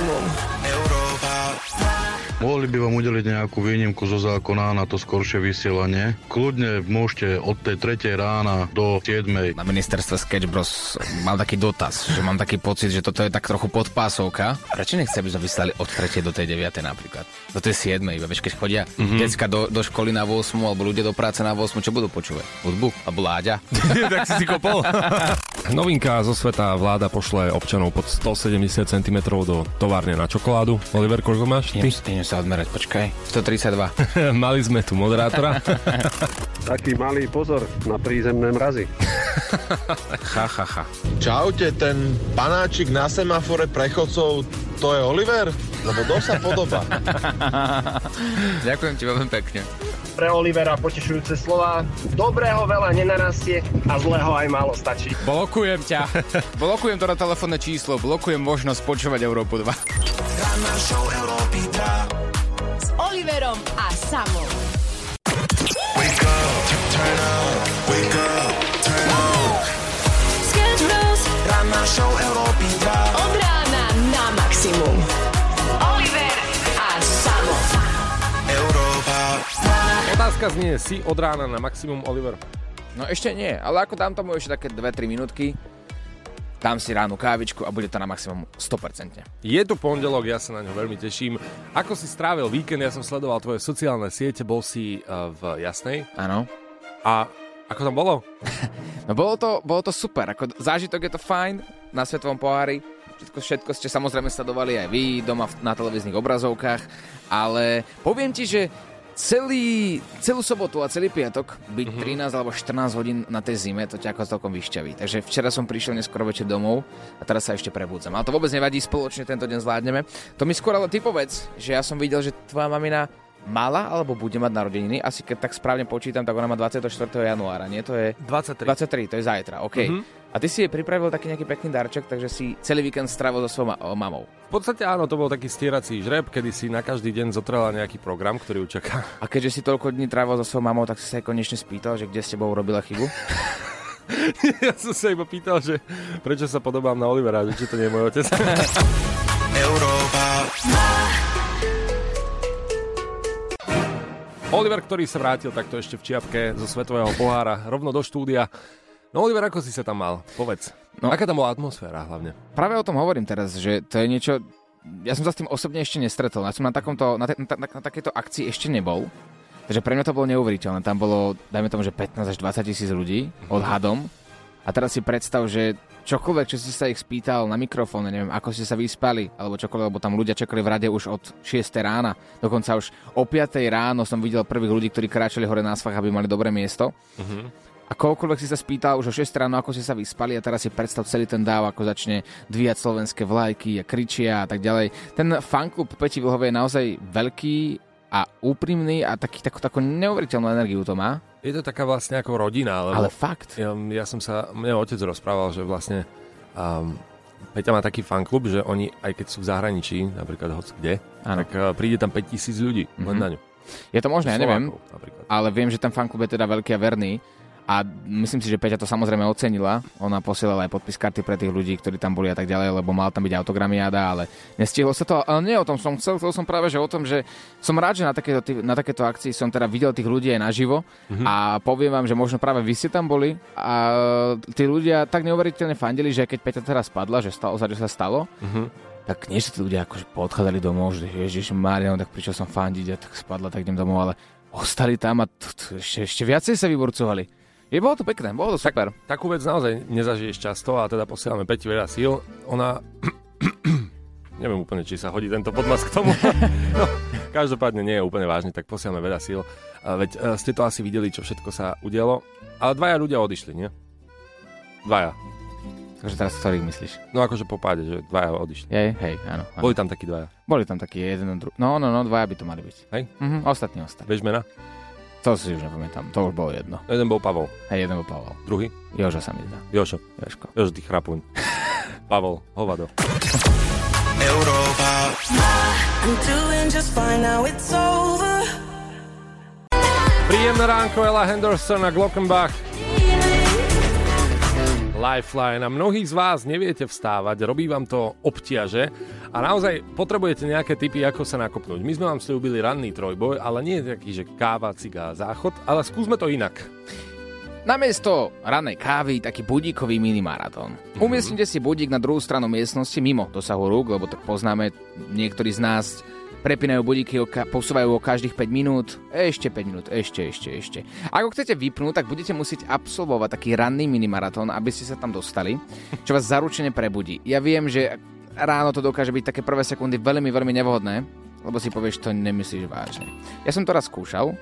maximum. Mohli by vám udeliť nejakú výnimku zo zákona na to skoršie vysielanie. Kľudne môžete od tej 3. rána do 7. Na ministerstve Sketch Bros mal taký dotaz, že mám taký pocit, že toto je tak trochu podpásovka. Prečo nechce, aby sme vyslali od 3. do tej 9. napríklad? Do tej 7. Iba vieš, keď chodia mm-hmm. decka do, do školy na 8. alebo ľudia do práce na 8. Čo budú počúvať? Hudbu? Alebo Láďa? tak si si kopol. Novinka zo sveta vláda pošle občanov pod 170 cm do továrne na čokoládu. Oliver, koľko máš? Ty? Sa odmerať, počkaj. 132. Mali sme tu moderátora. Taký malý pozor na prízemné mrazy. ha, ha, ha. Čaute, ten panáčik na semafore prechodcov, to je Oliver? Lebo to sa podoba. Ďakujem ti veľmi pekne. Pre Olivera potešujúce slova. Dobrého veľa nenarastie a zlého aj málo stačí. Blokujem ťa. Blokujem to na telefónne číslo. Blokujem možnosť počúvať Európu 2. Oliverom a Samom. Wake up, turn up, wake up, turn up. Sketch Bros. Ranná show Európy 2. Od rána na maximum. Oliver a Samo. Európa Otázka znie, si od rána na maximum, Oliver? No ešte nie, ale ako dám tomu ešte také 2-3 minútky, dám si ránu kávičku a bude to na maximum 100%. Je tu pondelok, ja sa na ňo veľmi teším. Ako si strávil víkend, ja som sledoval tvoje sociálne siete, bol si uh, v Jasnej. Áno. A ako tam bolo? No bolo to, bolo to super, ako zážitok je to fajn na Svetovom pohári, všetko, všetko ste samozrejme sledovali aj vy doma v- na televíznych obrazovkách, ale poviem ti, že celý, celú sobotu a celý piatok byť mm-hmm. 13 alebo 14 hodín na tej zime, to ťa ako celkom vyšťaví. Takže včera som prišiel neskoro večer domov a teraz sa ešte prebudzam. Ale to vôbec nevadí, spoločne tento deň zvládneme. To mi skôr ale ty povedz, že ja som videl, že tvoja mamina mala alebo bude mať narodeniny. Asi keď tak správne počítam, tak ona má 24. januára, nie? To je 23. 23, to je zajtra, OK. Mhm. Mm-hmm. A ty si jej pripravil taký nejaký pekný darček, takže si celý víkend strávil so svojou ma- mamou. V podstate áno, to bol taký stierací žreb, kedy si na každý deň zotrela nejaký program, ktorý ju čaká. A keďže si toľko dní trávil so svojou mamou, tak si sa jej konečne spýtal, že kde s tebou robila chybu. ja som sa iba pýtal, že prečo sa podobám na Olivera, že či to nie je môj otec. Európa Oliver, ktorý sa vrátil takto ešte v čiapke zo Svetového pohára rovno do štúdia. No Oliver, ako si sa tam mal? Povedz. No. Aká tam bola atmosféra hlavne? Práve o tom hovorím teraz, že to je niečo... Ja som sa s tým osobne ešte nestretol. Ja som na, takomto, na, te, na, na, na takéto akcii ešte nebol. Takže pre mňa to bolo neuveriteľné. Tam bolo, dajme tomu, že 15 až 20 tisíc ľudí odhadom. A teraz si predstav, že čokoľvek, čo si sa ich spýtal na mikrofón, neviem, ako ste sa vyspali, alebo čokoľvek, lebo tam ľudia čakali v rade už od 6 rána. Dokonca už o 5 ráno som videl prvých ľudí, ktorí kráčali hore na svach, aby mali dobré miesto. A koľkoľvek si sa spýtal už o 6 ráno, ako ste sa vyspali a teraz si predstav celý ten dáv, ako začne dvíjať slovenské vlajky a kričia a tak ďalej. Ten fanklub Peti Vlhovej je naozaj veľký a úprimný a taký, takú, takú neuveriteľnú energiu to má. Je to taká vlastne ako rodina, lebo Ale fakt. ja, ja som sa, mne otec rozprával, že vlastne um, Peťa má taký fanklub, že oni, aj keď sú v zahraničí, napríklad hoc kde, Áno. tak uh, príde tam 5000 ľudí mm-hmm. len na ňu. Je to možné, ja neviem, napríklad. ale viem, že ten fanklub je teda veľký a verný. A myslím si, že Peťa to samozrejme ocenila. Ona posielala aj podpis karty pre tých ľudí, ktorí tam boli a tak ďalej, lebo mal tam byť autogramiáda, ale nestihlo sa to. Ale nie o tom som chcel, chcel som práve, že o tom, že som rád, že na takéto, na takéto akcii som teda videl tých ľudí aj naživo mm-hmm. a poviem vám, že možno práve vy ste tam boli a tí ľudia tak neuveriteľne fandili, že keď Peťa teraz spadla, že stalo sa, že sa stalo, Mhm. tak nie, že tí ľudia akože podchádzali domov, že Ježiš Mária, no tak prišiel som fandiť a tak spadla, tak idem domov, ale ostali tam a t- t- ešte, ešte viacej sa vyburcovali. Je, bolo to pekné, bolo to super. Takú vec naozaj nezažiješ často a teda posielame Peti veľa síl. Ona... Neviem úplne, či sa hodí tento podmas k tomu. no, každopádne nie je úplne vážny, tak posielame veľa síl. Veď e, ste to asi videli, čo všetko sa udialo. Ale dvaja ľudia odišli, nie? Dvaja. Takže teraz ktorých myslíš? No akože po páde, že dvaja odišli. Jej, hej, áno. áno. Boli tam takí dvaja. Boli tam taký jeden, dru... No, no, no, dvaja by to mali byť. Hej? Mhm, ostatní ostali. Vieš mena? To si už nepamätám, to už bolo jedno. Jeden bol Pavol, Hej, jeden bol Pavel. druhý Jožo sa mi zdá. Jošo. Jožko. Jožo, ty chrapuň. Pavol, hovado. Európa. Príjemné ránko, Ella Henderson a Glockenbach. Lifeline a mnohí z vás neviete vstávať, robí vám to obťaže a naozaj potrebujete nejaké typy, ako sa nakopnúť. My sme vám slúbili ranný trojboj, ale nie je taký, že káva, ciga, záchod, ale skúsme to inak. Namiesto ranej kávy taký budíkový minimaratón. Mm-hmm. Umiestnite si budík na druhú stranu miestnosti mimo dosahu rúk, lebo to poznáme, niektorí z nás prepínajú budíky, posúvajú o každých 5 minút, ešte 5 minút, ešte, ešte, ešte. Ak ho chcete vypnúť, tak budete musieť absolvovať taký ranný minimaratón, aby ste sa tam dostali, čo vás zaručene prebudí. Ja viem, že ráno to dokáže byť také prvé sekundy veľmi, veľmi nevhodné, lebo si povieš, to nemyslíš vážne. Ja som to raz skúšal,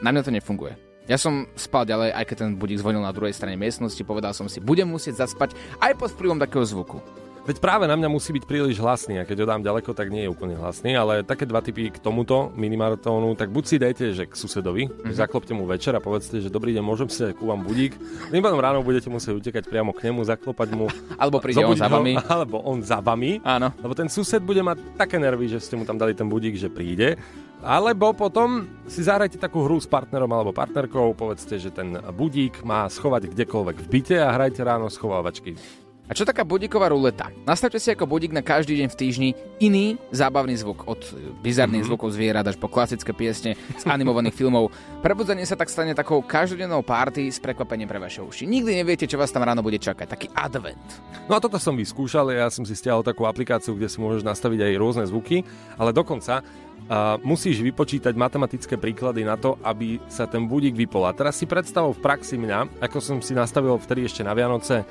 na mňa to nefunguje. Ja som spal ďalej, aj keď ten budík zvonil na druhej strane miestnosti, povedal som si, budem musieť zaspať aj pod vplyvom takého zvuku. Veď práve na mňa musí byť príliš hlasný a keď ho dám ďaleko, tak nie je úplne hlasný, ale také dva typy k tomuto minimaratónu, tak buď si dajte, že k susedovi, mm-hmm. zaklopte mu večer a povedzte, že dobrý deň, môžem si ku vám budík. Tým ráno budete musieť utekať priamo k nemu, zaklopať mu. Alebo príde on za vami. Ho, alebo on za vami. Áno. Lebo ten sused bude mať také nervy, že ste mu tam dali ten budík, že príde. Alebo potom si zahrajte takú hru s partnerom alebo partnerkou, povedzte, že ten budík má schovať kdekoľvek v byte a hrajte ráno schovávačky. A čo taká budíková ruleta? Nastavte si ako budík na každý deň v týždni iný zábavný zvuk, od bizarných mm-hmm. zvukov zvierat až po klasické piesne z animovaných filmov. Prebudzenie sa tak stane takou každodennou party s prekvapením pre vaše uši. Nikdy neviete, čo vás tam ráno bude čakať. Taký advent. No a toto som vyskúšal, ja som si stiahol takú aplikáciu, kde si môžeš nastaviť aj rôzne zvuky, ale dokonca uh, musíš vypočítať matematické príklady na to, aby sa ten budík vypol. A teraz si predstav v praxi mňa, ako som si nastavil vtedy ešte na Vianoce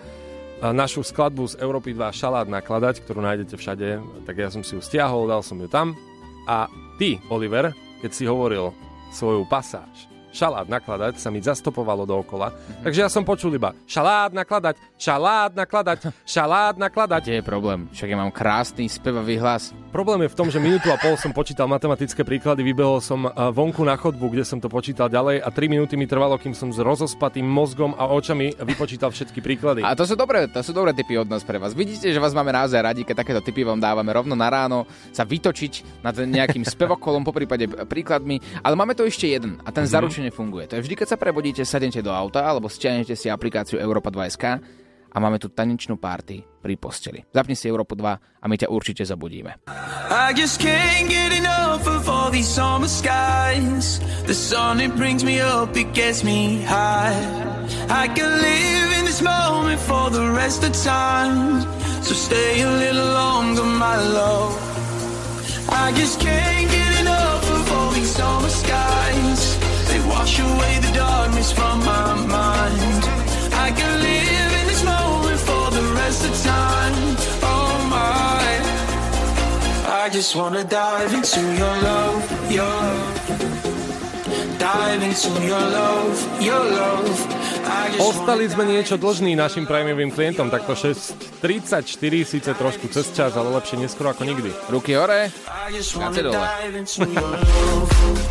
našu skladbu z Európy 2 Šalát nakladať, ktorú nájdete všade, tak ja som si ju stiahol, dal som ju tam. A ty, Oliver, keď si hovoril svoju pasáž, šalát nakladať sa mi zastopovalo dookola. Mm-hmm. Takže ja som počul iba šalát nakladať, šalát nakladať, šalát nakladať. Kde je problém? Však ja mám krásny spevavý hlas. Problém je v tom, že minútu a pol som počítal matematické príklady, vybehol som vonku na chodbu, kde som to počítal ďalej a 3 minúty mi trvalo, kým som s rozospatým mozgom a očami vypočítal všetky príklady. A to sú dobré, to sú dobré typy od nás pre vás. Vidíte, že vás máme naozaj radi, keď takéto typy vám dávame rovno na ráno sa vytočiť nad nejakým spevokolom, po prípade príkladmi, ale máme tu ešte jeden a ten mm-hmm. Zaručene funguje. To je vždy, keď sa prebudíte, sadnete do auta alebo stiahnete si aplikáciu Europa 2SK a máme tu tanečnú party pri posteli. Zapni si Európu 2 a my ťa určite zabudíme. I just can't get enough of all these summer skies wash away the darkness from my mind I can live rest of time. Oh my. I just wanna dive into your love, your love. Dive into your love, your love. Ostali sme niečo dlžní našim prémiovým klientom, takto 6.34, síce trošku cez čas, ale lepšie neskoro ako nikdy. Ruky hore, káte dole.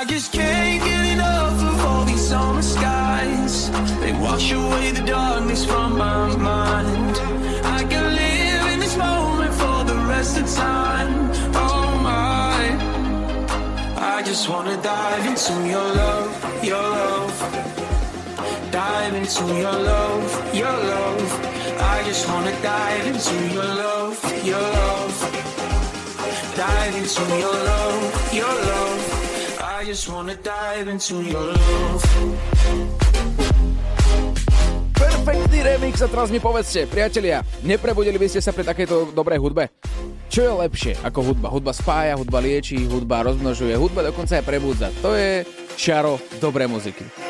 I just can't get enough of all these summer skies. They wash away the darkness from my mind. I can live in this moment for the rest of time. Oh my. I just wanna dive into your love, your love. Dive into your love, your love. I just wanna dive into your love, your love. Dive into your love, your love. Perfektný remix a teraz mi povedzte, priatelia, neprebudili by ste sa pri takejto dobrej hudbe? Čo je lepšie ako hudba? Hudba spája, hudba lieči, hudba rozmnožuje, hudba dokonca aj prebudza. To je čaro dobrej muziky.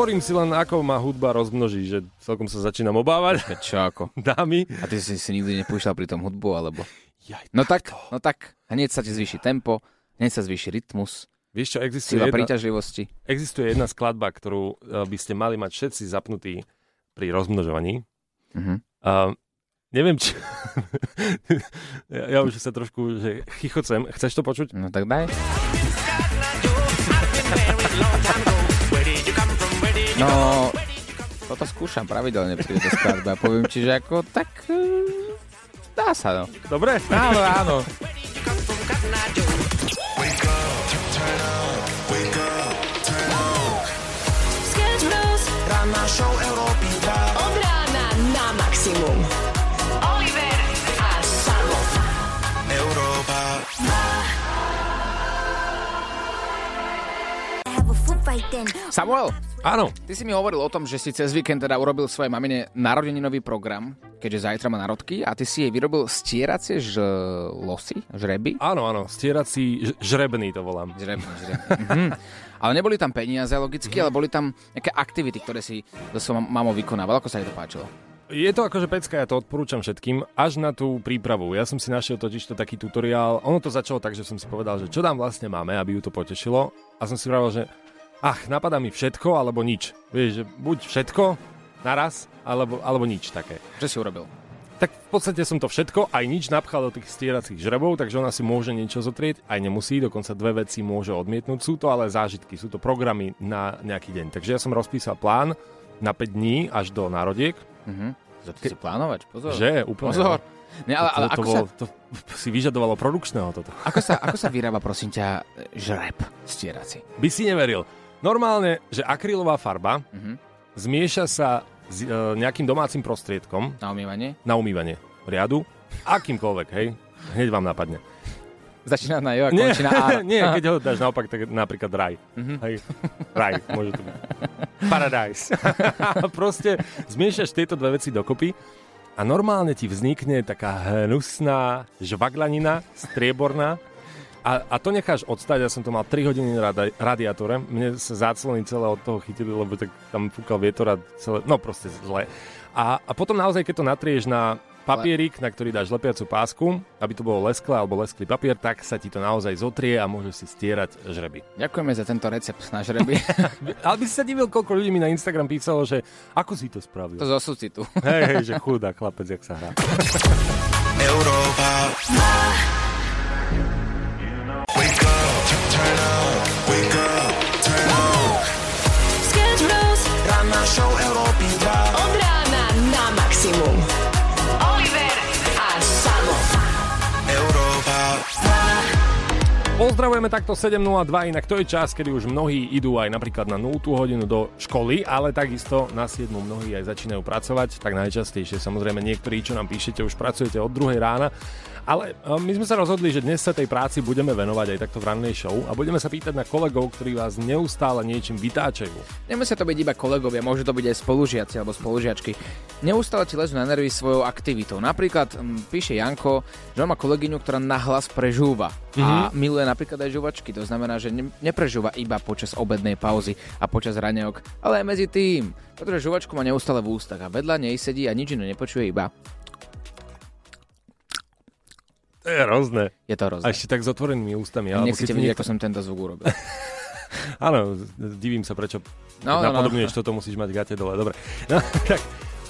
Hovorím si len, ako ma hudba rozmnoží, že celkom sa začínam obávať. Čo ako? Dámy. A ty si si nikdy nepúšťal pri tom hudbu, alebo... Jaj, No tak, no tak, hneď sa ti zvýši tempo, hneď sa zvýši rytmus, Vieš čo, existuje sila jedna, príťažlivosti. existuje jedna skladba, ktorú eh, by ste mali mať všetci zapnutí pri rozmnožovaní. Mhm. Uh, neviem, či... ja, ja už sa trošku že chichocem. Chceš to počuť? No tak daj. No, toto skúšam pravidelne pri tejto skladbe a poviem ti, že ako tak... eh, Dá sa, no. Dobre? Áno, áno. Wake up, turn up, wake up, turn up. Sketch Bros. Ranná show Európy 2. Od rána na maximum. Oliver a Samo. Európa Samuel, Áno. ty si mi hovoril o tom, že si cez víkend teda urobil svojej mamine narodeninový program, keďže zajtra má narodky a ty si jej vyrobil stieracie žlosy, žreby? Áno, áno. Stierací ž- žrebný to volám. Žreby, žreby. Mhm. Ale neboli tam peniaze logicky, ale boli tam nejaké aktivity, ktoré si so svojou mamou vykonával. Ako sa jej to páčilo? Je to akože pecka, ja to odporúčam všetkým, až na tú prípravu. Ja som si našiel totiž to taký tutoriál. Ono to začalo tak, že som si povedal, že čo tam vlastne máme, aby ju to potešilo. A som si vravel, že ach, napadá mi všetko alebo nič. Vieš, že buď všetko naraz, alebo, alebo nič také. Čo si urobil? Tak v podstate som to všetko, aj nič napchal do tých stieracích žrebov, takže ona si môže niečo zotrieť, aj nemusí, dokonca dve veci môže odmietnúť. Sú to ale zážitky, sú to programy na nejaký deň. Takže ja som rozpísal plán na 5 dní až do národiek. Mhm. To si plánovať, pozor. Že? Úplne. Pozor. Ne, ale, ale to, to, ako, bolo, sa, to si vyžadovalo produkčného toto. ako, sa, ako sa vyrába, prosím ťa, žreb stierací? By si neveril. Normálne, že akrylová farba Mhm. zmieša sa s e, nejakým domácim prostriedkom Na umývanie? na umývanie riadu, akýmkoľvek, hej, hneď vám napadne. Začína na jo a končí na ára. nie, keď ho dáš naopak, tak napríklad raj. Mhm. Hej, raj, môže to byť. Paradise. Proste zmiešaš tieto dve veci dokopy a normálne ti vznikne taká hnusná žvaglanina, strieborná a, a to necháš odstať, ja som to mal 3 hodiny na radi- radiátore, mne sa záclony celé od toho chytili, lebo tak tam fúkal vietor a celé, no proste zle. A, a potom naozaj, keď to natrieš na papierik, na ktorý dáš lepiacu pásku, aby to bolo lesklé alebo lesklý papier, tak sa ti to naozaj zotrie a môžeš si stierať žreby. Ďakujeme za tento recept na žreby. Ale by si sa divil, koľko ľudí mi na Instagram písalo, že ako si to spravil. to zo súcitu. Hej, hej, že chudá chlapec, jak sa hrá. Európa Pozdravujeme takto 7.02, inak to je čas, kedy už mnohí idú aj napríklad na 0 hodinu do školy, ale takisto na 7 mnohí aj začínajú pracovať, tak najčastejšie samozrejme niektorí, čo nám píšete, už pracujete od 2 rána. Ale e, my sme sa rozhodli, že dnes sa tej práci budeme venovať aj takto v rannej show a budeme sa pýtať na kolegov, ktorí vás neustále niečím vytáčajú. Nemusia to byť iba kolegovia, môžu to byť aj spolužiaci alebo spolužiačky. Neustále ti lezú na nervy svojou aktivitou. Napríklad m, píše Janko, že on má kolegyňu, ktorá nahlas prežúva. A miluje napríklad aj žuvačky. To znamená, že ne, neprežúva iba počas obednej pauzy a počas raňajok, ale aj medzi tým. Pretože žuvačku má neustále v ústach a vedľa nej sedí a nič iné nepočuje iba. To je hrozné. Je to A hrozné. ešte tak s otvorenými ústami. alebo Nechcete vidieť, niekto- ako som tento zvuk urobil. Áno, divím sa, prečo No, no, no, no. toto, musíš mať gate dole. Dobre. No, tak,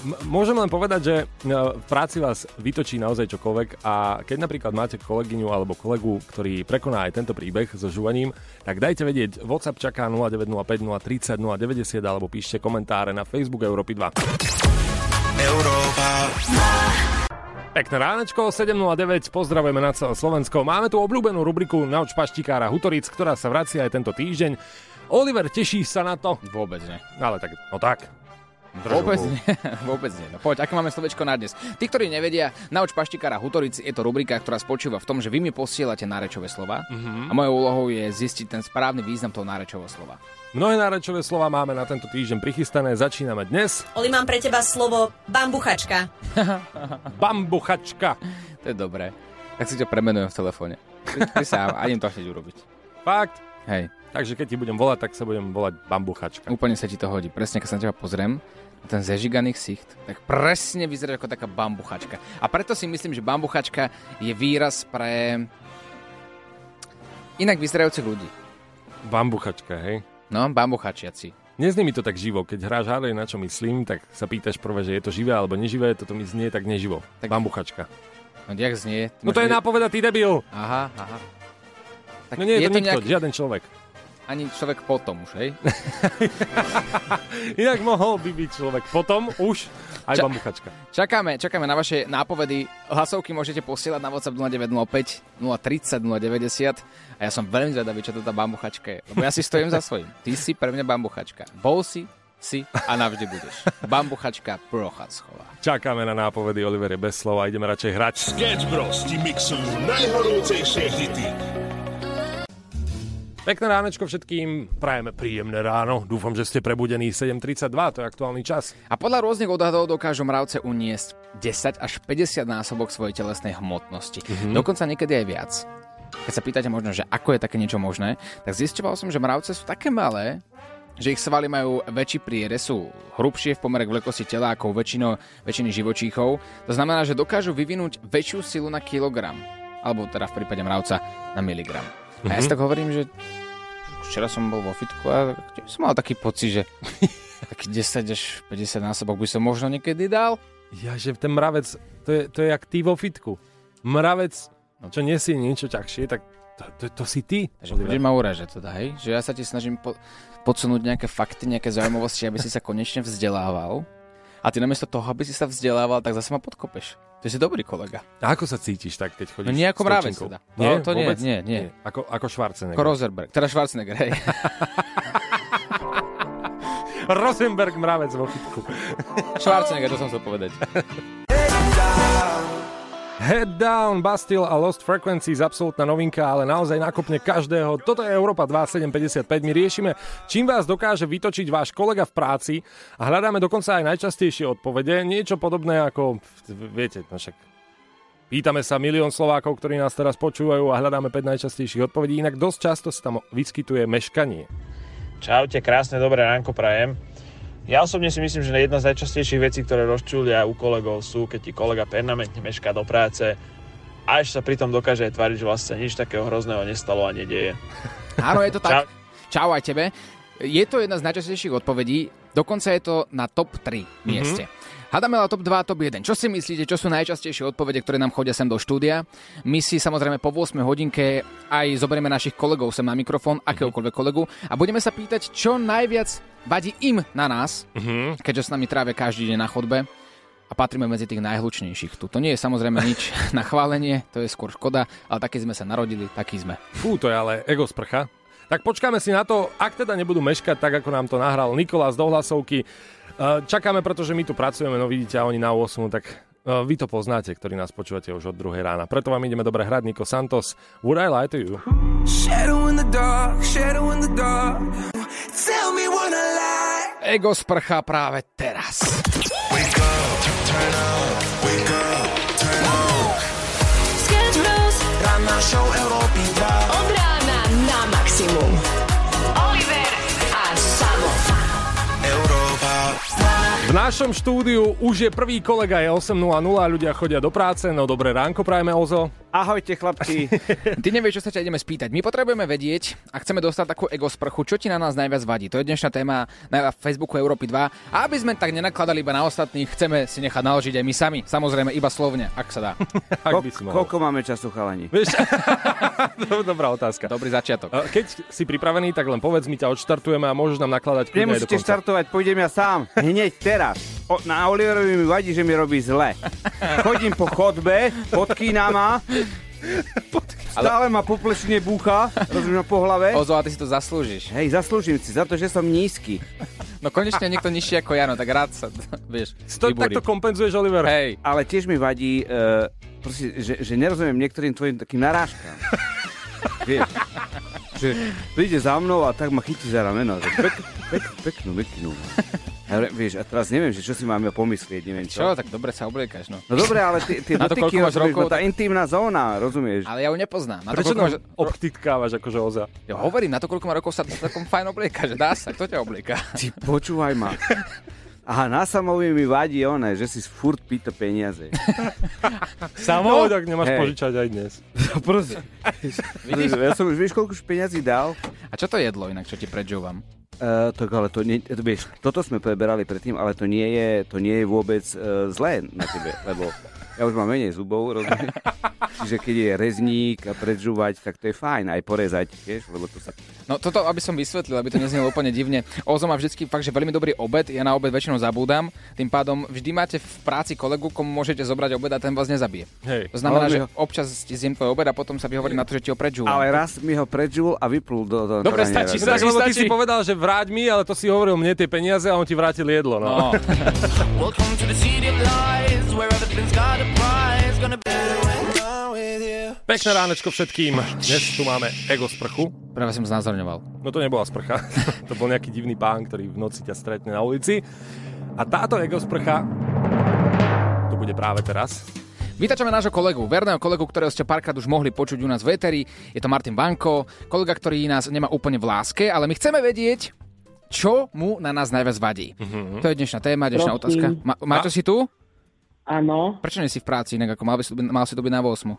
m- môžem len povedať, že no, v práci vás vytočí naozaj čokoľvek a keď napríklad máte kolegyňu alebo kolegu, ktorý prekoná aj tento príbeh so žúvaním, tak dajte vedieť, WhatsApp čaká 0905 030 090 alebo píšte komentáre na Facebook Európy 2. Európa Pekné ránečko, 7.09, pozdravujeme na celé Slovensko. Máme tu obľúbenú rubriku Nauč paštikára Hutoric, ktorá sa vracia aj tento týždeň. Oliver, tešíš sa na to? Vôbec ne. Ale tak, no tak. Vôbec nie, vôbec nie. No poď, aké máme slovečko na dnes? Tí, ktorí nevedia, nauč paštikára Hutorici je to rubrika, ktorá spočíva v tom, že vy mi posielate nárečové slova Mhm. a mojou úlohou je zistiť ten správny význam toho nárečového slova. Mnohé nárečové slova máme na tento týždeň prichystané. Začíname dnes. Oli, mám pre teba slovo bambuchačka. Bambuchačka. To je dobré. Tak si to premenujem v telefóne. Ty, ty sám, ani to chceš urobiť. Fakt. Hej, Takže keď ti budem volať, tak sa budem volať bambuchačka. úplne sa ti to hodí. Presne, keď sa na teba pozriem, na ten zežiganý ksicht, tak presne vyzerá ako taká bambuchačka. A preto si myslím, že bambuchačka je výraz pre inak vyzerajúcich ľudí. Bambuchačka, hej. No, bambuchačiaci. Neznie mi to tak živo. Keď hráš Harley, na čo myslím, tak sa pýtaš prvé, že je to živé alebo neživé, toto mi znie tak neživo. Tak-. Bambuchačka. No, jak znie? Ty No to je vedieť- nápoveda, ty debil! Aha, aha. Tak No nie je to nikto, nejak- žiaden človek. Ani človek potom už, hej? Inak mohol by byť človek potom už aj Ča- bambuchačka. Čakáme, čakáme na vaše nápovedy. Hlasovky môžete posielať na WhatsApp 0905 030 090 a ja som veľmi zvedavý, čo to tá bambuchačka je. Lebo ja si stojím za svojím. Ty si pre mňa bambuchačka. Bol si, si a navždy budeš. Bambuchačka Prochachová. Čakáme na nápovedy Olivere bez slova, ideme radšej hrať. Sketch Bros ti mixujú najhorúcejšie hity. Pekné ránečko všetkým, prajeme príjemné ráno. Dúfam, že ste prebudení 7.32, to je aktuálny čas. A podľa rôznych odhadov dokážu mravce uniesť 10 až 50 násobok svojej telesnej hmotnosti. Mm-hmm. Dokonca niekedy aj viac. Keď sa pýtate možno, že ako je také niečo možné, tak zistoval som, že mravce sú také malé, že ich svaly majú väčší prierez, sú hrubšie v pomere k veľkosti tela ako väčšino, väčšiny živočíchov. To znamená, že dokážu vyvinúť väčšiu silu na kilogram. Alebo teda v prípade mravca na miligram. A ja si tak hovorím, že včera som bol vo fitku a som mal taký pocit, že taký 10 až 50 násobok by som možno niekedy dal. Ja, že ten mravec, to je, to je jak ty vo fitku. Mravec, čo nesie niečo ťažšie, tak to, to, to si ty. Takže budeš ma uražať teda, hej? Že ja sa ti snažím po, podsunúť nejaké fakty, nejaké zaujímavosti, aby si sa konečne vzdelával. A ty namiesto toho, aby si sa vzdelával, tak zase ma podkopeš. Ty si dobrý kolega. A ako sa cítiš tak, keď chodíš No nie ako mravec teda. Nie, No, to nie, nie, nie. Ako, ako Schwarzenegger. Ako Rosenberg, teda Schwarzenegger, hej. Rosenberg mravec vo fitku. Schwarzenegger, to som chcel povedať. Head Down, Bastille a Lost Frequencies, absolútna novinka, ale naozaj nakopne každého. Toto je Európa 2755. My riešime, čím vás dokáže vytočiť váš kolega v práci a hľadáme dokonca aj najčastejšie odpovede. Niečo podobné ako, viete, no však Pýtame sa milión Slovákov, ktorí nás teraz počúvajú a hľadáme 5 najčastejších odpovedí. Inak dosť často sa tam vyskytuje meškanie. Čaute, krásne dobré ránko prajem. Ja osobne si myslím, že jedna z najčastejších vecí, ktoré rozčúlia u kolegov sú, keď ti kolega permanentne mešká do práce a ešte sa pritom dokáže aj tváriť, že vlastne nič takého hrozného nestalo a nedieje. Áno, je to tak. Čau. Čau aj tebe. Je to jedna z najčastejších odpovedí, dokonca je to na top 3 mieste. Hádame ale top 2 a top 1. Čo si myslíte, čo sú najčastejšie odpovede, ktoré nám chodia sem do štúdia? My si samozrejme po 8 hodinke aj zoberieme našich kolegov sem na mikrofón, akéhokoľvek kolegu a budeme sa pýtať, čo najviac vadí im na nás, Mhm. keďže s nami trávia každý deň na chodbe a patríme medzi tých najhlučnejších tu. To nie je samozrejme nič na chválenie, to je skôr škoda, ale taký sme sa narodili, taký sme. Fú, to je ale ego sprcha. Tak počkáme si na to, ak teda nebudú meškať, tak ako nám to nahral Nikolás do hlasovky. E, Čakáme, pretože my tu pracujeme, no vidíte, a oni na 8, tak e, vy to poznáte, ktorí nás počúvate už od druhej rána. Preto vám ideme dobre hrať Niko Santos. Would I lie to you? Shadow in the dark, shadow in the dark. Tell me what I like. Ego sprcha práve teraz. Wake up, turn up, wake up, turn up. Sketch. Ranná show Európy V našom štúdiu už je prvý kolega, je 8.00, ľudia chodia do práce, no dobré ránko prajeme Ozo. Ahojte chlapci. Ty nevieš, čo sa ťa ideme spýtať. My potrebujeme vedieť, a chceme dostať takú ego sprchu, čo ti na nás najviac vadí. To je dnešná téma na Facebooku Európy 2. A aby sme tak nenakladali iba na ostatných, chceme si nechať naložiť aj my sami. Samozrejme, iba slovne, ak sa dá. Ak by si mohol. Koľko máme času, chalani? Vieš, dobrá otázka. Dobrý začiatok. E, Keď si pripravený, tak len povedz, my ťa odštartujeme a môžeš nám nakladať kľudne aj do Nemusíte konca. štartovať, pôjdem ja sám. Hneď teraz. O, na Oliverovi mi vadí, že mi robí zle. Chodím po chodbe, pod kínama Stále ma po plešine búcha, rozumieš ma po hlave. Ozo, a ty si to zaslúžiš. Hej, zaslúžim si za to, že som nízky. No konečne niekto nižší ako Jano, tak rád sa, vieš, To, vybúrim. takto kompenzuješ, Oliver? Hej, Ale tiež mi vadí, uh, proste, že, že nerozumiem niektorým tvojim takým narážkam. Vieš, že príde za mnou a tak ma chytí za rameno. Pek, pek, peknú mikinu. A, re- vieš, a teraz neviem, že čo si mám ja pomyslieť, neviem čo. čo, tak dobre sa obliekaš, no. No dobre, ale tie, tie Na to, dotyky, koľko máš rokov, no tá tak- intimná zóna, rozumieš? Ale ja ju nepoznám. Na to, Prečo nám máš... obtitkávaš akože oza? Ja hovorím, na to, koľko má rokov sa takom fajn oblieka, že dá sa, kto ťa oblieka? Ty počúvaj ma. Aha, na samovi mi vadí one, že si furt pýta peniaze. No, tak nemáš Hej. požičať aj dnes. Proste. Vidíš? Ja som už, vieš, koľko už peniazí dal? A čo to jedlo inak, čo ti predžúvam? Uh, tak ale to nie, to, vieš, toto sme preberali predtým, ale to nie je, to nie je vôbec uh, zlé na tebe, lebo ja už mám menej zubov, rozumieš? Čiže keď je rezník a predžúvať, tak to je fajn, aj porezať, vieš, lebo to sa... No toto, aby som vysvetlil, aby to neznelo úplne divne. Ozo má vždycky fakt, že veľmi dobrý obed, ja na obed väčšinou zabúdam, tým pádom vždy máte v práci kolegu, komu môžete zobrať obed a ten vás nezabije. Hej. To znamená, že ho- občas ti zjem tvoj obed a potom sa vyhovorí na to, že ti ho predžúvam. Ale raz mi ho predžul a vyplul do... do Dobre, stačí. Tak, stačí, lebo ty si povedal, že vráť mi, ale to si hovoril mne tie peniaze a on ti vrátil jedlo. No. No. Pekné ránečko všetkým. Dnes tu máme ego sprchu. Práve som znázorňoval. No to nebola sprcha. to bol nejaký divný pán, ktorý v noci ťa stretne na ulici. A táto ego sprcha to bude práve teraz. Vytačame nášho kolegu, verného kolegu, ktorého ste párkrát už mohli počuť u nás v Eteri. Je to Martin Banko, kolega, ktorý nás nemá úplne v láske, ale my chceme vedieť, čo mu na nás najviac vadí. To je dnešná téma, dnešná Prosím. otázka. Ma- Maťo, si tu? Áno. Prečo nie si v práci, inak ako mal, by si, tu byť- mal si tu byť na 8?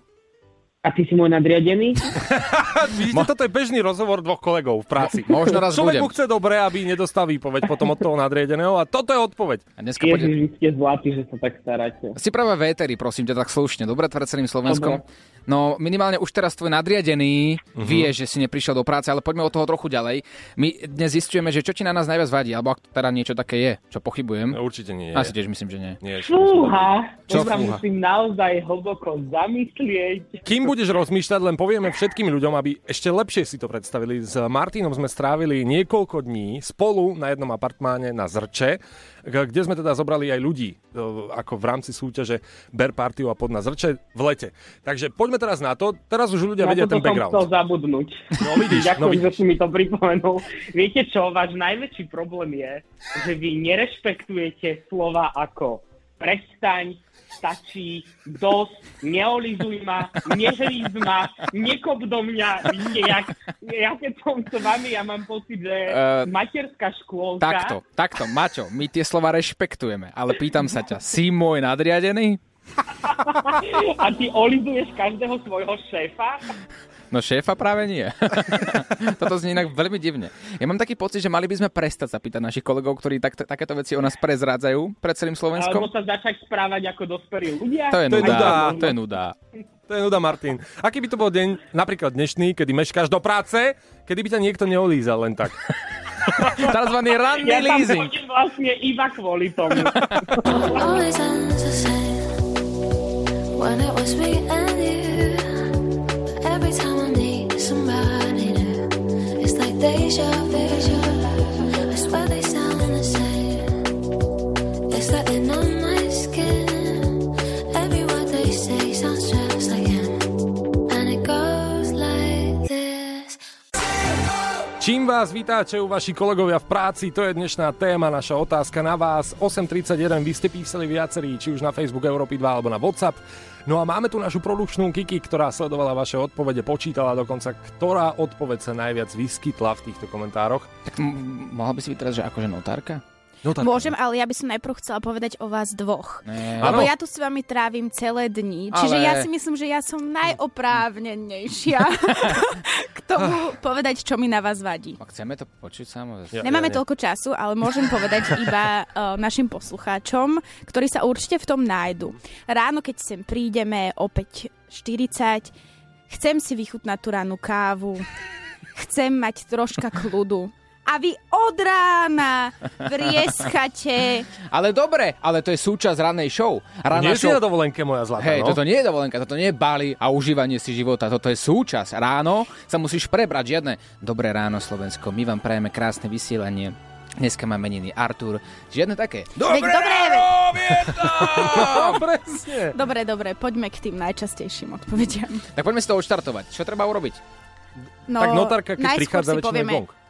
A ty si môj nadriadený? Vidíte, toto je bežný rozhovor dvoch kolegov v práci. Mo- možno raz Človek budem. chce dobre, aby nedostal výpoveď potom od toho nadriedeného a toto je odpoveď. A dneska Ježiš, pôjde... vy ste zlatí, že sa tak staráte. Si práve v Eteri, prosím ťa, tak slušne, dobre celým Slovenskom. No minimálne už teraz tvoj nadriadený Mhm. vie, že si neprišiel do práce, ale poďme od toho trochu ďalej. My dnes zistujeme, že čo ti na nás najviac vadí, alebo ak teda niečo také je, čo pochybujem. No, určite nie. Asi tiež myslím, že nie. nie Fúha, Čo sa musím naozaj hlboko zamyslieť. Kým budeš rozmýšľať, len povieme všetkým ľuďom, aby ešte lepšie si to predstavili. S Martinom sme strávili niekoľko dní spolu na jednom apartmáne na Zrče, kde sme teda zobrali aj ľudí e, ako v rámci súťaže Ber partiu a pod na Zrče v lete. Takže poďme teraz na to. Teraz už ľudia Na vedia ten som background. chcel zabudnúť. No vidíš, Ďakujem, no vidíš. že si mi to pripomenul. Viete čo, váš najväčší problém je, že vy nerešpektujete slova ako prestaň, stačí, dosť, neolizuj ma, nehríz ma, nekop do mňa. Víte, jak, ja keď som s vami, ja mám pocit, že Eh, materská škôlka... Takto, takto, Maťo, my tie slova rešpektujeme, ale pýtam sa ťa, si môj nadriadený? A ty olizuješ každého svojho šéfa? No šéfa práve nie. Toto znie inak veľmi divne. Ja mám taký pocit, že mali by sme prestať sa pýtať našich kolegov, ktorí tak, takéto veci o nás prezrádzajú pred celým Alebo Slovenskom. sa začať správať ako dospelí ľudia? To je nuda, nuda. to je nuda. To je nuda, Martin. Aký by to bol deň, napríklad dnešný, kedy meškáš do práce, kedy by ťa niekto neolízal len tak? Takzvaný ranný Ja leasing. chodím vlastne iba kvôli tomu. When it was me and you. It's like they're on Čím vás u vaši kolegovia v práci, to je dnešná téma, naša otázka na vás. 8.31, vy ste písali viacerí, či už na Facebook Európy 2 alebo na WhatsApp. No a máme tu našu produkčnú Kiki, ktorá sledovala vaše odpovede, počítala dokonca, ktorá odpoveď sa najviac vyskytla v týchto komentároch. Tak m- mohla by si byť teraz, že akože notárka? Notárka. Môžem, ale ja by som najprv chcela povedať o vás dvoch. Nie. Lebo Áno. ja tu s vami trávim celé dni. Čiže Ale- ja si myslím, že ja som najoprávnenejšia k tomu povedať, čo mi na vás vadí. A chceme to počuť samozrejme. Ja- Nemáme ja- toľko času, ale môžem povedať iba uh, našim poslucháčom, ktorí sa určite v tom nájdu. Ráno, keď sem prídeme, opäť 40, chcem si vychutnať tú rannú kávu, chcem mať troška kľudu a vy od rána vrieskate. Ale dobre, ale to je súčasť rannej show. Ranná Nie si na dovolenke, moja zlatá, Hej, no. toto nie je dovolenka, toto nie je Bali a užívanie si života, toto je súčasť. Ráno sa musíš prebrať, žiadne dobré ráno Slovensko, my vám prajeme krásne vysielanie. Dneska má meniny Artur, žiadne také. Veď dobré, veď... No, presne. Dobre, dobre, poďme k tým najčastejším odpovediam. Tak poďme si to odštartovať. Čo treba urobiť? No, Tak notárka, keď prichádza, väčšinou povieme gong.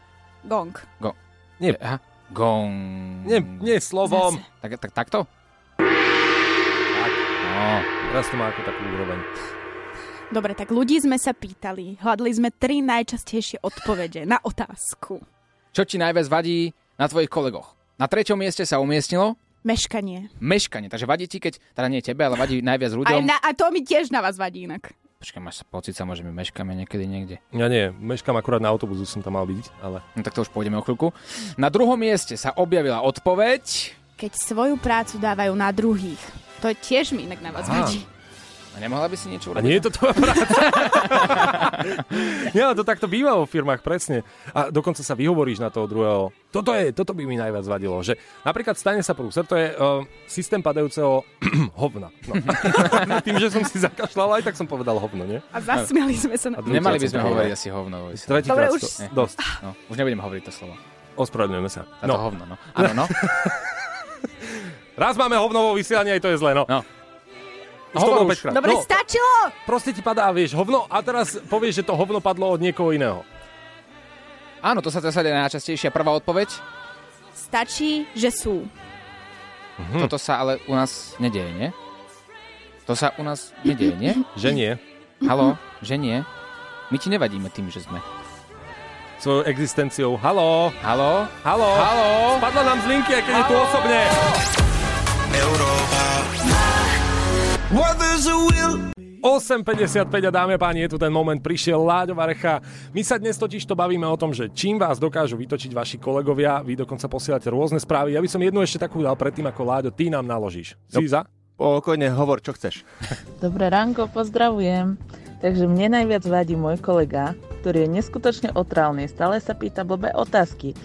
Gong. Go. Nie. Aha. Gong. Nie, nie slovom. Zase. Tak, tak, takto? Tak. No. Teraz to má ako takú úroveň. Dobre, tak ľudí sme sa pýtali. Hľadali sme tri najčastejšie odpovede na otázku. Čo ti najviac vadí na tvojich kolegoch? Na treťom mieste sa umiestnilo Meškanie. meškanie. Takže vadí ti, keď, teda nie tebe, ale vadí najviac Aj ľuďom. na, a to mi tiež na vás vadí inak. Počkaj, máš sa pocit, sa môžeme meškame niekedy niekde. Ja nie, meškám akurát na autobus, už som tam mal vidieť, ale... No tak to už pôjdeme o chvíľku. Na druhom mieste sa objavila odpoveď. Keď svoju prácu dávajú na druhých. To tiež mi inak na vás vadí. A nemohla by si niečo A urobiť? nie je to tvoja práca. nie, ale to takto býva vo firmách, presne. A dokonca sa vyhovoríš na toho druhého. Toto, je, toto by mi najviac vadilo, že napríklad stane sa prúser, to je uh, systém padajúceho hovna. No. Tým, že som si zakašľal, aj tak som povedal hovno, nie? A zasmiali sme sa na A Nemali by sme to hovoriť asi hovno. Dobre, to- už- Ne. Dosť. No, už nebudem hovoriť to slovo. Ospravedlňujeme sa. A to hovno, no. Áno, no. Raz máme hovno vo vysielaní, aj to je zle, no. no. Už to bolo Hovor už. Dobre, no, stačilo! proste ti padá, vieš, hovno a teraz povieš, že to hovno padlo od niekoho iného. Áno, to sa teda je najčastejšia prvá odpoveď. Stačí, že sú. Hm. Toto sa ale u nás nedieje, nie? To sa u nás nedieje, nie? Že nie. Halo, že nie? My ti nevadíme tým, že sme. Svojou existenciou. Halo, Halo? halo, Halo? Spadla nám z linky, aj keď je tu osobne. Will 8.55 a dáme páni, je tu ten moment, prišiel Láďo Varecha. My sa dnes totiž to bavíme o tom, že čím vás dokážu vytočiť vaši kolegovia, vy dokonca posielate rôzne správy. Ja by som jednu ešte takú dal predtým, ako Láďo, ty nám naložíš. Si za? Pokojne hovor, čo chceš. Dobré ránko, pozdravujem. Takže mne najviac vadí môj kolega, ktorý je neskutočne otrávny, stále sa pýta blbé otázky.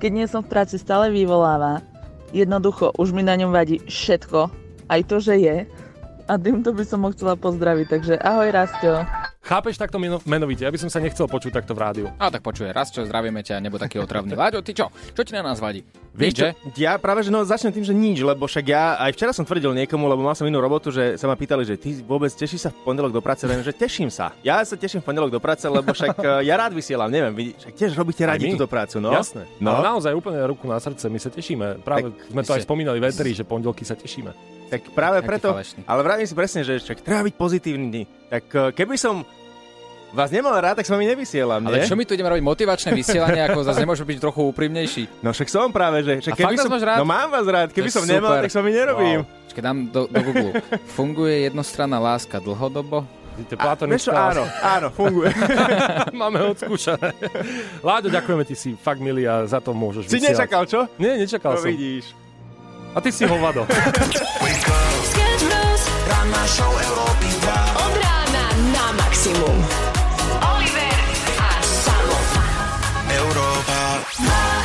Keď nie som v práci, stále vyvoláva. Jednoducho, už mi na ňom vadí všetko, aj to, že je. A týmto by som ho chcela pozdraviť, takže ahoj Rastio. Chápeš takto meno- menovite? Ja by som sa nechcel počuť takto v rádiu. A tak počuje, raz čo, zdravíme ťa, nebo taký otravný. Láďo, ty čo? Čo ti na nás vadí? Vieš čo, že? ja práve, že no, začnem tým, že nič, lebo však ja aj včera som tvrdil niekomu, lebo mal som inú robotu, že sa ma pýtali, že ty vôbec tešíš sa v pondelok do práce, Viem, že teším sa. Ja sa teším v pondelok do práce, lebo však eh, ja rád vysielam, neviem, vy však tiež robíte radi túto prácu, no. Jasné. No. Ale naozaj úplne ruku na srdce, my sa tešíme. Práve Tak sme to aj spomínali v že pondelky sa tešíme. Tak práve Taký preto, falešný. ale vravím si presne, že však treba byť pozitívny. Tak eh, keby som vás nemal rád, tak s vami nevysielam, Ale nie? čo my tu ideme robiť motivačné vysielanie, ako zase nemôžu byť trochu úprimnejší. No však som práve, že... A Však nás som... rád? No mám vás rád, keby To som nemal, super. tak s vami nerobím. Wow. Počkaj, dám do, do Google. Funguje jednostranná láska dlhodobo? Vieš čo, áno, áno, funguje. Máme odskúšané. Láďo, ďakujeme ti si fakt milý a za to môžeš Si vysielať. nečakal, čo? Nie, nečakal No som. vidíš. A ty si hovado. Ranná Od rána na maximum. Oliver a Samo. Európa 2.